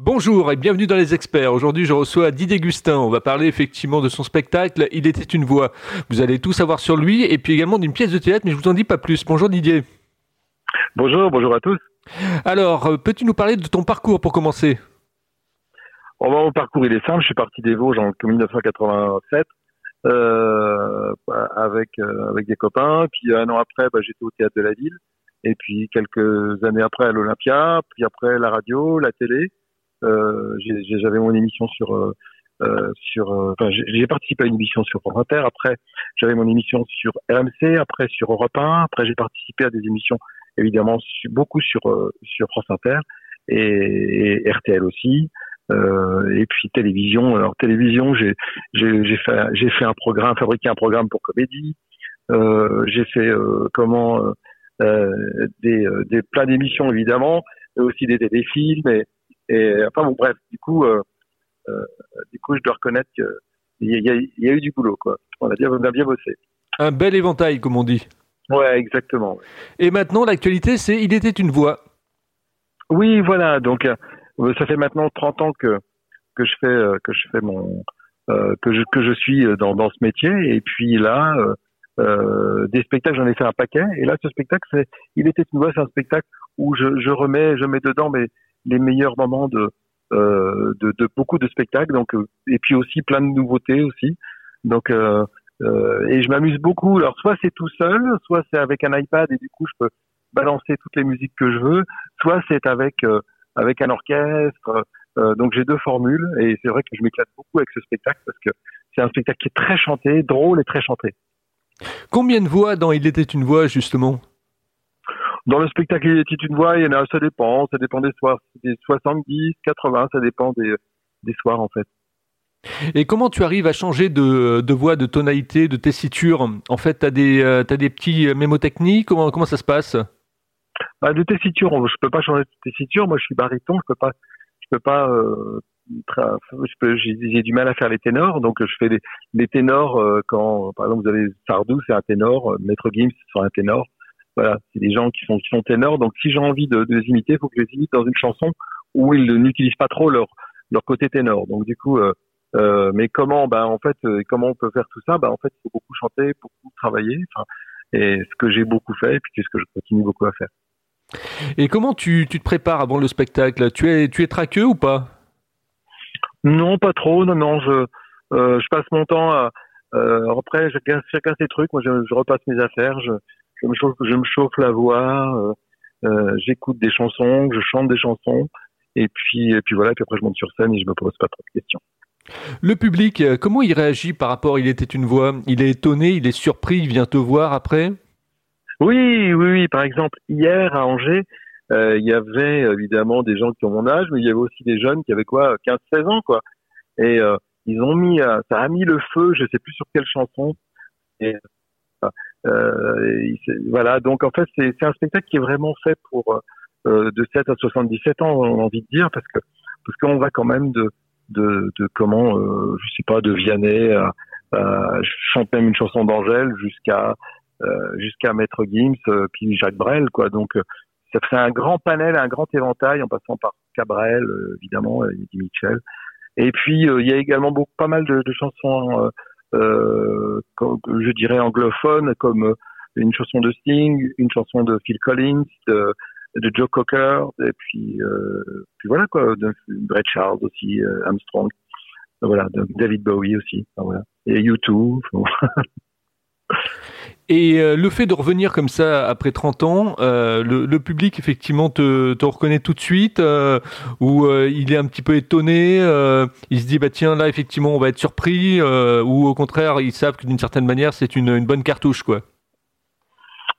Bonjour et bienvenue dans les experts. Aujourd'hui, je reçois Didier Gustin. On va parler effectivement de son spectacle Il était une voix. Vous allez tout savoir sur lui et puis également d'une pièce de théâtre, mais je vous en dis pas plus. Bonjour Didier. Bonjour, bonjour à tous. Alors, euh, peux-tu nous parler de ton parcours pour commencer? On va au parcours, il est simple. Je suis parti des Vosges en 1987 euh, avec euh, avec des copains. Puis un an après, bah, j'étais au théâtre de la ville. Et puis quelques années après à l'Olympia. Puis après la radio, la télé. Euh, j'avais mon émission sur euh, euh, sur. Enfin, j'ai participé à une émission sur France Inter. Après, j'avais mon émission sur RMC. Après sur Europe 1. Après, j'ai participé à des émissions évidemment beaucoup sur sur France Inter et, et RTL aussi. Euh, et puis télévision. Alors télévision, j'ai j'ai fait j'ai fait un programme, fabriqué un programme pour comédie. Euh, j'ai fait euh, comment des des plein d'émissions évidemment, mais aussi des téléfilms et et enfin bon, bref, du coup, euh, euh, du coup, je dois reconnaître qu'il y, y, y, a eu du boulot, quoi. On a bien, on a bien bossé. Un bel éventail, comme on dit. Ouais, exactement. Et maintenant, l'actualité, c'est Il était une voix. Oui, voilà. Donc, euh, ça fait maintenant 30 ans que que je fais que je fais mon euh, que je que je suis dans dans ce métier. Et puis là, des spectacles, j'en ai fait un paquet. Et là, ce spectacle, c'est Il était une voix, c'est un spectacle où je, je remets, je mets dedans mes les meilleurs moments de, euh, de, de, beaucoup de spectacles. Donc, euh, et puis aussi plein de nouveautés aussi. Donc, euh, euh, et je m'amuse beaucoup. Alors, soit c'est tout seul, soit c'est avec un iPad et du coup, je peux balancer toutes les musiques que je veux. Soit c'est avec euh, avec un orchestre. donc, j'ai deux formules et c'est vrai que je m'éclate beaucoup avec ce spectacle parce que c'est un spectacle qui est très chanté, drôle et très chanté. Combien de voix dans Il était une voix justement? Dans le spectacle, il était une voix, il y en a, ça dépend, ça dépend des soirs, des 70, 80, ça dépend des, des soirs en fait. Et comment tu arrives à changer de, de voix, de tonalité, de tessiture? En fait, tu as, des, euh, as des petits mémotechniques? Comment, comment ça se passe? Bah, De tessiture, je peux pas changer de tessiture. Moi, je suis baryton, je peux pas, je peux pas. Euh, j'ai du mal à faire les ténors, donc je fais les, ténors euh, quand, par exemple, vous avez Sardou, c'est un ténor, Maître Gims, c'est un ténor. Voilà, c'est des gens qui sont, qui sont ténors. Donc, si j'ai envie de, de, les imiter, il faut que je les imite dans une chanson où ils n'utilisent pas trop leur, leur côté ténor. Donc, du coup, euh, euh, mais comment, ben, en fait, euh, comment on peut faire tout ça? Ben, en fait, il faut beaucoup chanter, beaucoup travailler. Et ce que j'ai beaucoup fait, et puis c'est ce que je continue beaucoup à faire. Et comment tu, tu te prépares avant le spectacle? Tu es, tu es traqueux ou pas? Non, pas trop. Non, non, je, euh, je passe mon temps à. Après, chacun, chacun ses trucs. Moi, je, je repasse mes affaires. Je, je me chauffe, je me chauffe la voix, euh, euh, j'écoute des chansons, je chante des chansons, et puis, et puis voilà, puis après je monte sur scène et je me pose pas trop de questions. Le public, euh, comment il réagit par rapport Il était une voix Il est étonné, il est surpris, il vient te voir après? Oui, oui, oui. Par exemple, hier à Angers, euh, il y avait évidemment des gens qui ont mon âge, mais il y avait aussi des jeunes qui avaient quoi, 15-16 ans, quoi. Et euh, ils ont mis, ça a mis le feu, je sais plus sur quelle chanson. Et voilà, donc en fait, c'est un spectacle qui est vraiment fait pour euh, de 7 à 77 ans, on a envie de dire, parce que parce qu'on va quand même de de, de comment, euh, je sais pas, de Vianney à, à chanter même une chanson d'Angèle jusqu'à euh, jusqu'à Maître Gims, euh, puis Jacques Brel, quoi. Donc ça fait un grand panel, un grand éventail, en passant par Cabrel, évidemment, Eddie Mitchell. Et puis il y a également beaucoup, pas mal de, de chansons euh, je dirais anglophone, comme euh, une chanson de Sting, une chanson de Phil Collins, de, Joe Cocker, et puis, euh, puis voilà quoi, de Brett Charles aussi, Armstrong, voilà, de David Bowie aussi, voilà, et U2. Et euh, le fait de revenir comme ça après 30 ans, euh, le, le, public effectivement te, reconnaît tout de suite, euh, ou euh, il est un petit peu étonné, euh, il se dit bah tiens là effectivement on va être surpris, ou au contraire ils savent que d'une certaine manière c'est une, une, bonne cartouche quoi.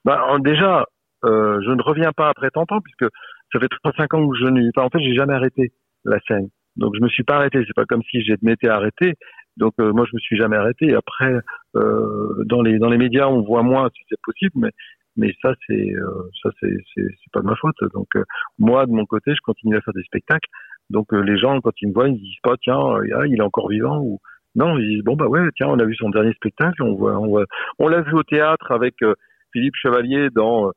Bah déjà je ne reviens pas après 30 ans puisque ça fait 35 ans que je n'ai, enfin, en fait j'ai jamais arrêté la scène, donc je me suis pas arrêté, c'est pas comme si je m'étais arrêté, donc euh, moi je me suis jamais arrêté. Après euh, dans les dans les médias on voit moins si c'est possible, mais mais ça c'est euh, ça c'est c'est pas de ma faute. Donc euh, moi de mon côté je continue à faire des spectacles. Donc les gens quand ils me voient ils disent pas tiens il est encore vivant ou non ils disent bon bah ouais tiens on a vu son dernier spectacle on voit on voit on l'a vu au théâtre avec Philippe Chevalier dans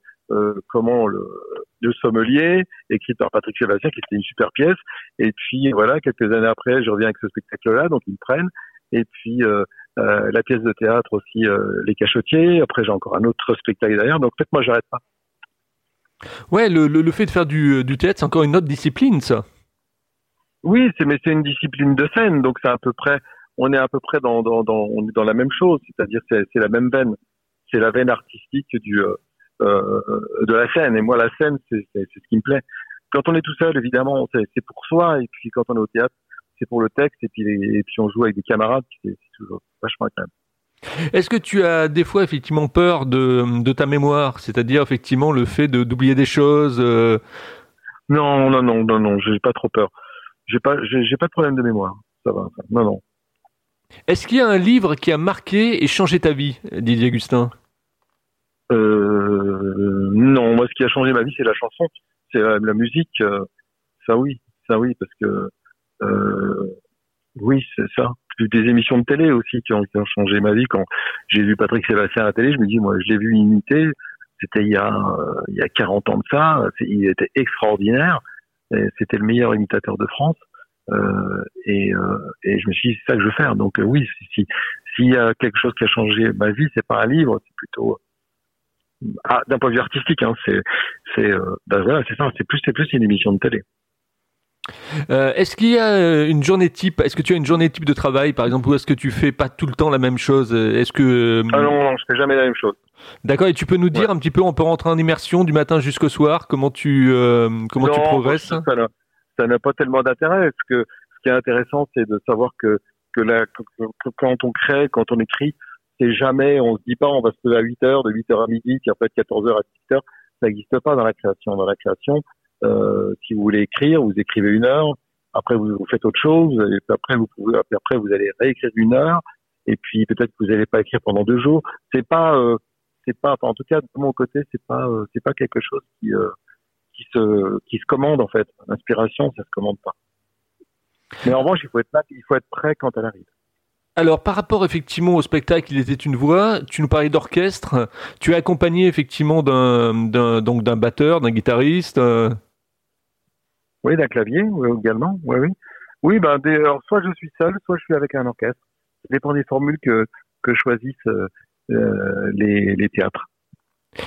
comment le, le sommelier, écrite par Patrick Sébastien, qui était une super pièce. Et puis voilà, quelques années après, je reviens avec ce spectacle-là, donc ils me prennent. Et puis euh, euh, la pièce de théâtre aussi, euh, Les Cachotiers. Après, j'ai encore un autre spectacle derrière. Donc peut-être moi, j'arrête pas. Ouais, le, le, fait de faire du, du théâtre, c'est encore une autre discipline, ça. Oui, c'est mais c'est une discipline de scène, donc c'est à peu près, on est à peu près dans dans dans, on est dans la même chose, c'est-à-dire c'est c'est la même veine, c'est la veine artistique du euh, de la scène. Et moi, la scène, c'est ce qui me plaît. Quand on est tout seul, évidemment, c'est pour soi. Et puis quand on est au théâtre, c'est pour le texte. Et puis, et puis on joue avec des camarades, c'est toujours vachement agréable. Est-ce que tu as des fois effectivement peur de, de ta mémoire, c'est-à-dire effectivement le fait d'oublier des choses euh? Non, non, non, non, non, j'ai pas trop peur. J'ai pas, j'ai pas de problème de mémoire. Ça va. Non, non. Est-ce qu'il y a un livre qui a marqué et changé ta vie, Didier Augustin? Euh, non, moi, ce qui a changé ma vie, c'est la chanson, c'est la, musique. Euh, ça, oui, ça, oui, parce que oui, c'est ça. Des émissions de télé aussi qui ont, changé ma vie. Quand j'ai vu Patrick Sébastien à la télé, je me dis, moi, je l'ai vu imiter. C'était il y a il y a 40 ans de ça. Il était extraordinaire. C'était le meilleur imitateur de France. Euh, et, euh, et je me suis dit, c'est ça que je veux faire. Donc oui, si s'il y a quelque chose qui a changé ma vie, c'est pas un livre, c'est plutôt ah, d'un point de vue artistique, hein, c'est c'est euh, ben voilà, c'est ça, c'est plus c'est plus une émission de télé. Euh, est-ce qu'il y a euh, une journée type Est-ce que tu as une journée type de travail, par exemple, ou est-ce que tu fais pas tout le temps la même chose Est-ce que ah non, non, je fais jamais la même chose. D'accord. Et tu peux nous dire un petit peu, on peut rentrer en immersion du matin jusqu'au soir. Comment tu comment tu progresses? Ça n'a pas tellement d'intérêt. Ce que ce qui est intéressant, c'est de savoir que que, la, que quand on crée, quand on écrit, c'est jamais, on se dit pas, on va se lever à 8 heures, de 8 heures à midi, puis après de 14 heures à 18 heures. Ça n'existe pas dans la création. Dans la création, euh, si vous voulez écrire, vous écrivez une heure. Après, vous, vous faites autre chose. Et après, vous pouvez, après, vous allez réécrire une heure. Et puis, peut-être que vous n'allez pas écrire pendant deux jours. C'est pas, euh, c'est pas, en tout cas, de mon côté, c'est pas, euh, c'est pas quelque chose qui, euh, qui se, qui se commande, en fait. L'inspiration, ça se commande pas. Mais en revanche, il faut être là, il faut être prêt quand elle arrive. Alors, par rapport effectivement au spectacle Il était une voix, tu nous parlais d'orchestre. Tu es accompagné effectivement d'un, donc d'un batteur, d'un guitariste. Oui, d'un clavier également. Oui, oui. Oui, ben, soit je suis seul, soit je suis avec un orchestre. Ça dépend des formules que, que choisissent euh, euh, les, les, théâtres.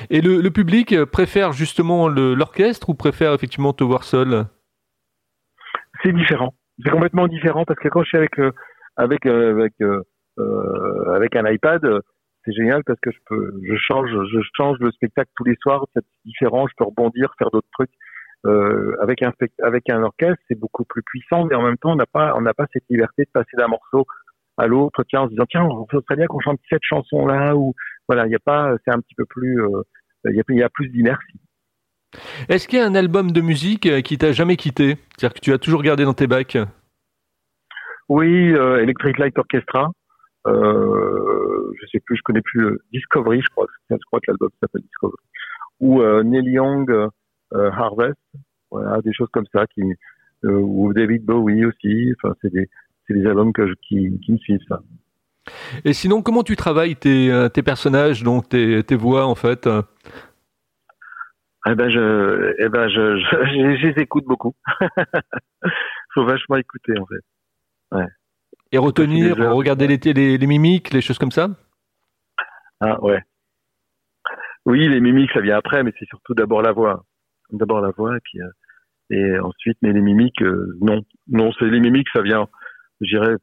Et le, le public préfère justement l'orchestre ou préfère effectivement te voir seul? C'est différent. C'est complètement différent parce que quand je suis avec avec euh, avec euh, avec un iPad, c'est génial parce que je peux, je change, je change le spectacle tous les soirs, c'est différent, je peux rebondir, faire d'autres trucs. Euh, avec un avec un orchestre, c'est beaucoup plus puissant, mais en même temps, on n'a pas on n'a pas cette liberté de passer d'un morceau à l'autre, tiens, en se disant tiens, ce serait bien qu'on chante cette chanson là ou voilà, il n'y a pas, c'est un petit peu plus, il y, a, y a plus d'inertie. Est-ce qu'il y a un album de musique qui t'a jamais quitté, c'est-à-dire que tu as toujours gardé dans tes bacs? Oui, euh, Electric Light Orchestra. Euh, je sais plus, je connais plus euh, Discovery, je crois. Je crois que l'album s'appelle Discovery. Ou euh, Neil Young euh, Harvest. Voilà, des choses comme ça qui ou David Bowie aussi. Enfin, c'est des c'est des albums que je, qui, qui me suivent ça. Et sinon, comment tu travailles tes, tes personnages, donc tes, tes voix en fait Eh ben, je, eh ben, je, je, je les écoute beaucoup. Faut vachement écouter en fait. Et retenir, regarder les, les, les, mimiques, les choses comme ça? Ah ouais. Oui, les mimiques, ça vient après, mais c'est surtout d'abord la voix. D'abord la voix, et puis euh, et ensuite, mais les mimiques, euh, non. Non, c'est les mimiques, ça vient, je dirais,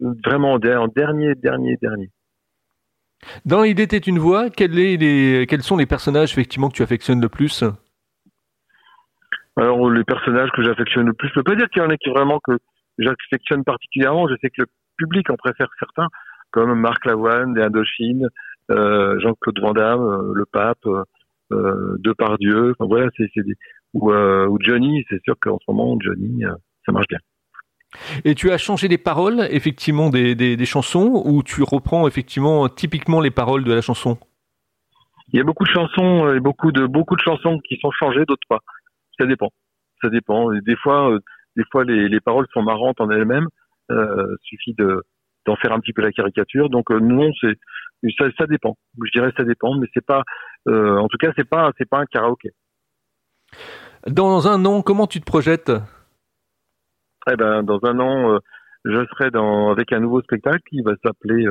vraiment en dernier, dernier, dernier. Dans Il était une voix, quel est les, quels sont les personnages effectivement que tu affectionnes le plus? Alors, les personnages que j'affectionne le plus, je peux pas dire qu'il y en a qui vraiment que j'affectionne particulièrement. Je sais que le public en préfère certains, comme Marc Lavoine, des Indochines, euh, Jean-Claude Van Damme, euh, le Pape, euh, Depardieu. Enfin, voilà, c'est des ou, euh, ou Johnny. C'est sûr qu'en ce moment, Johnny, euh, ça marche bien. Et tu as changé les paroles, effectivement, des, des, des, chansons, ou tu reprends effectivement typiquement les paroles de la chanson? Il y a beaucoup de chansons et beaucoup de beaucoup de chansons qui sont changées, d'autres pas. Ça dépend. Ça dépend. Et des fois, des fois les, les paroles sont marrantes en elles-mêmes. Euh, suffit de d'en faire un petit peu la caricature. Donc euh, non, c'est ça, ça dépend. Je dirais ça dépend, mais c'est pas en tout cas, c'est pas c'est pas un karaoké. Dans un an, comment tu te projettes? Eh ben, dans un an, je serai dans avec un nouveau spectacle qui va s'appeler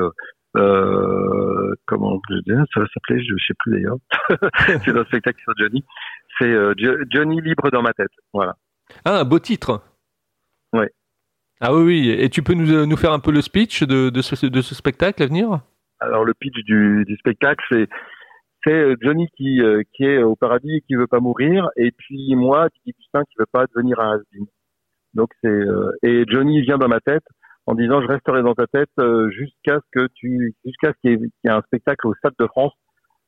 comment je dis, ça va s'appeler, je sais plus d'ailleurs. c'est un spectacle sur Johnny. C'est Johnny libre dans ma tête. Voilà. Ah, un beau titre. Ouais. Ah oui, oui. Et tu peux nous, nous faire un peu le speech de, de, ce, de ce spectacle à venir? Alors, le pitch du, du spectacle, c'est c'est euh, Johnny qui, euh, qui est au paradis et qui veut pas mourir, et puis moi, qui Toussaint, qui veut pas devenir un has Donc c'est euh, et Johnny vient dans ma tête en disant je resterai dans ta tête jusqu'à ce que tu jusqu'à ce qu'il y, ait un spectacle au Stade de France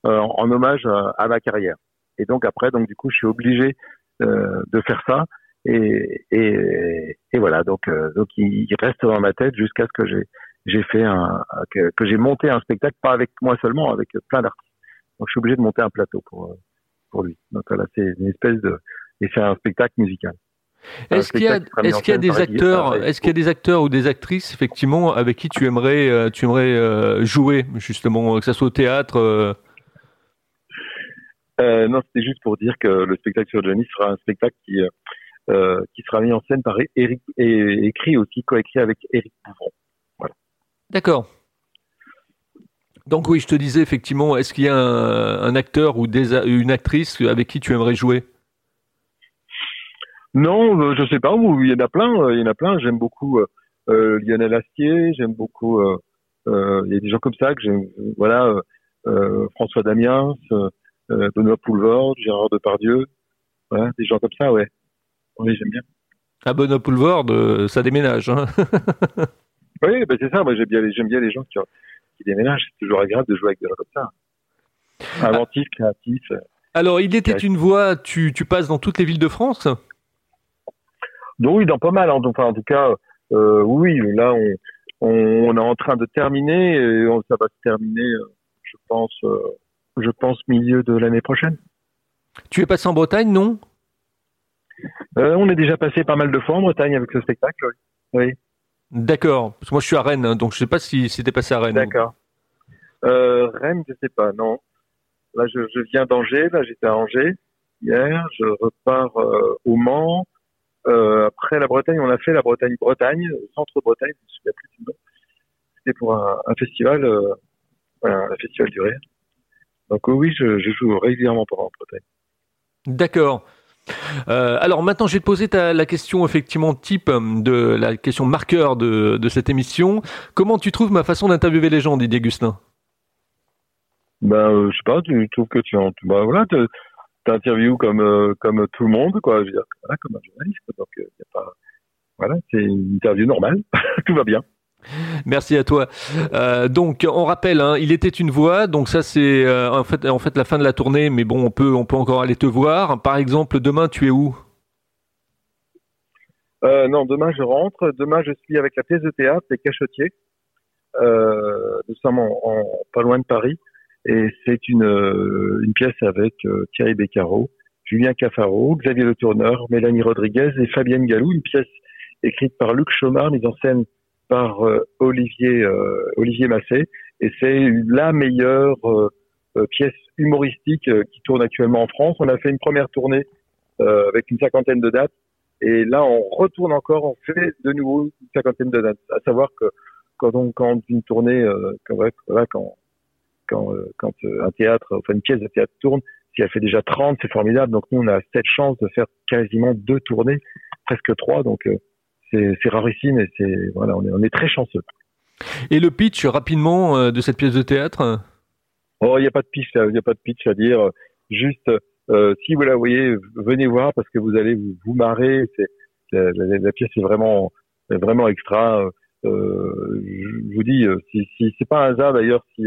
en, hommage à, ma carrière. Et donc après, donc du coup, je suis obligé de faire ça. Et, et, et voilà, donc, donc il reste dans ma tête jusqu'à ce que j'ai j'ai fait un que j'ai monté un spectacle pas avec moi seulement, avec plein d'artistes. Donc je suis obligé de monter un plateau pour pour lui. Donc voilà, c'est une espèce de et c'est un spectacle musical. Est-ce qu'il y a, y des acteurs, est-ce qu'il y a des acteurs ou des actrices effectivement avec qui tu aimerais, euh, tu aimerais euh, jouer justement, que ça soit au théâtre euh, Non, c'était juste pour dire que le spectacle sur Johnny sera un spectacle qui euh, qui sera mis en scène par Eric et écrit aussi, coécrit avec Eric Bouvron. Voilà. D'accord. Donc oui, je te disais effectivement, est-ce qu'il y a un, acteur ou une actrice avec qui tu aimerais jouer? Non, euh, je sais pas. Il y en a plein. Euh, il y en a plein. J'aime beaucoup Lionel Astier. J'aime beaucoup. il y a des gens comme ça que j'aime. Voilà, François Damiens, Benoît Poulvord, Gérard Depardieu. Voilà, des gens comme ça, ouais. Oui, j'aime bien. À Benoît Poulvord, ça déménage. Hein oui, ben c'est ça. Moi, j'aime bien, les, j'aime bien les gens qui, qui déménagent. C'est toujours agréable de jouer avec des gens comme ça. Inventif, créatif. Alors, il était une voix, tu, tu passes dans toutes les villes de France? Donc, oui, dans pas mal. Hein. Enfin, en tout cas, euh, oui, là, on, on, est en train de terminer et ça va se terminer, euh, je pense, euh, je pense milieu de l'année prochaine. Tu es passé en Bretagne, non? Euh, on est déjà passé pas mal de fois en Bretagne avec ce spectacle. Oui. D'accord. Parce que moi, je suis à Rennes, hein, donc je sais pas si c'était passé à Rennes. D'accord. Euh, Rennes, je sais pas. Non. Là, je, viens d'Angers. Là, j'étais à Angers hier. Je repars euh, au Mans. après la Bretagne, on a fait la Bretagne-Bretagne, centre-Bretagne. Je me souviens plus du nom. C'était pour un, festival, un festival du rire. Donc oui, je, je joue régulièrement pour en Bretagne. D'accord. Euh, alors maintenant, je vais te poser la question effectivement type euh, de la question marqueur de, de cette émission. Comment tu trouves ma façon d'interviewer les gens, Didier Gustin Ben, euh, je sais pas. Tu trouves que tu en, bah voilà, t'interviews comme euh, comme tout le monde, quoi. Je veux dire, comme un journaliste. Donc, a pas, voilà, c'est une interview normale. tout va bien. Merci à toi. Euh, donc, on rappelle, hein, il était une voix. Donc ça, c'est euh, en fait, la fin de la tournée. Mais bon, on peut, encore aller te voir. Par exemple, demain, tu es où? Euh, Non, demain je rentre. Demain, je suis avec la pièce de théâtre Les Cachotiers. nous sommes en, pas loin de Paris, et c'est une, pièce avec Thierry Beccaro, Julien Caffaro, Xavier Le Tourneur, Mélanie Rodriguez et Fabienne Galou. Une pièce écrite par Luc Chaumard, mise en scène par euh, Olivier euh, Olivier Massé et c'est la meilleure euh, pièce humoristique qui tourne actuellement en France. On a fait une première tournée avec une cinquantaine de dates et là on retourne encore, on fait de nouveau une cinquantaine de dates. À savoir que quand on quand une tournée quand quand quand, quand un théâtre, enfin une pièce de théâtre tourne, si elle fait déjà 30, c'est formidable. Donc nous, on a cette chance de faire quasiment deux tournées, presque trois. Donc c'est rarissime et c'est voilà, on est, on est très chanceux. Et le pitch rapidement euh, de cette pièce de théâtre? Oh, il n'y a pas de pitch, il n'y a pas de pitch à dire. Juste, euh, si vous la voyez, venez voir parce que vous allez vous, vous marrer. C'est la, la, pièce est vraiment vraiment extra. Euh, je vous dis, euh, si, si c'est pas un hasard d'ailleurs, si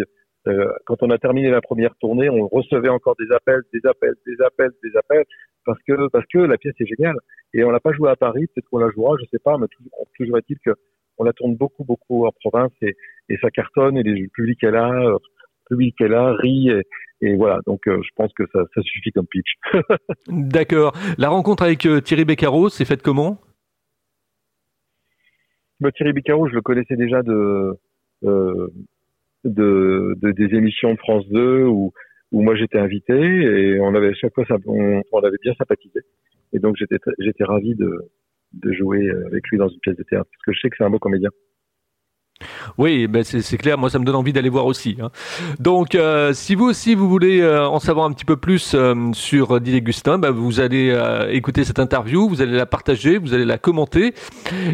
quand on a terminé la première tournée, on recevait encore des appels, des appels, des appels, des appels parce que parce que la pièce est géniale et on l'a pas joué à Paris, peut-être qu'on la jouera, je sais pas, mais toujours, est-il que on la tourne beaucoup beaucoup en province et, et ça cartonne et les, le public est là, euh, le public est là, rit et, et voilà, donc euh, je pense que ça, ça suffit comme pitch. D'accord. La rencontre avec euh, Thierry Beccaro, c'est faite comment? Bah, Thierry Beccaro, je le connaissais déjà de, de, de, des émissions de France 2 où où moi j'étais invité et on avait chaque fois on, on avait bien sympathisé. Et donc j'étais j'étais ravi de de jouer avec lui dans une pièce de théâtre parce que je sais que c'est un beau comédien. Oui, ben c'est clair, moi ça me donne envie d'aller voir aussi. Hein. Donc, euh, si vous aussi vous voulez euh, en savoir un petit peu plus euh, sur Didier Gustin, ben, vous allez écouter cette interview, vous allez la partager, vous allez la commenter,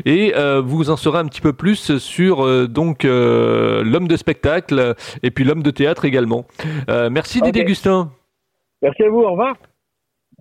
et vous en saurez un petit peu plus sur donc l'homme de spectacle et puis l'homme de théâtre également. merci Didier Gustin. Merci à vous, au revoir.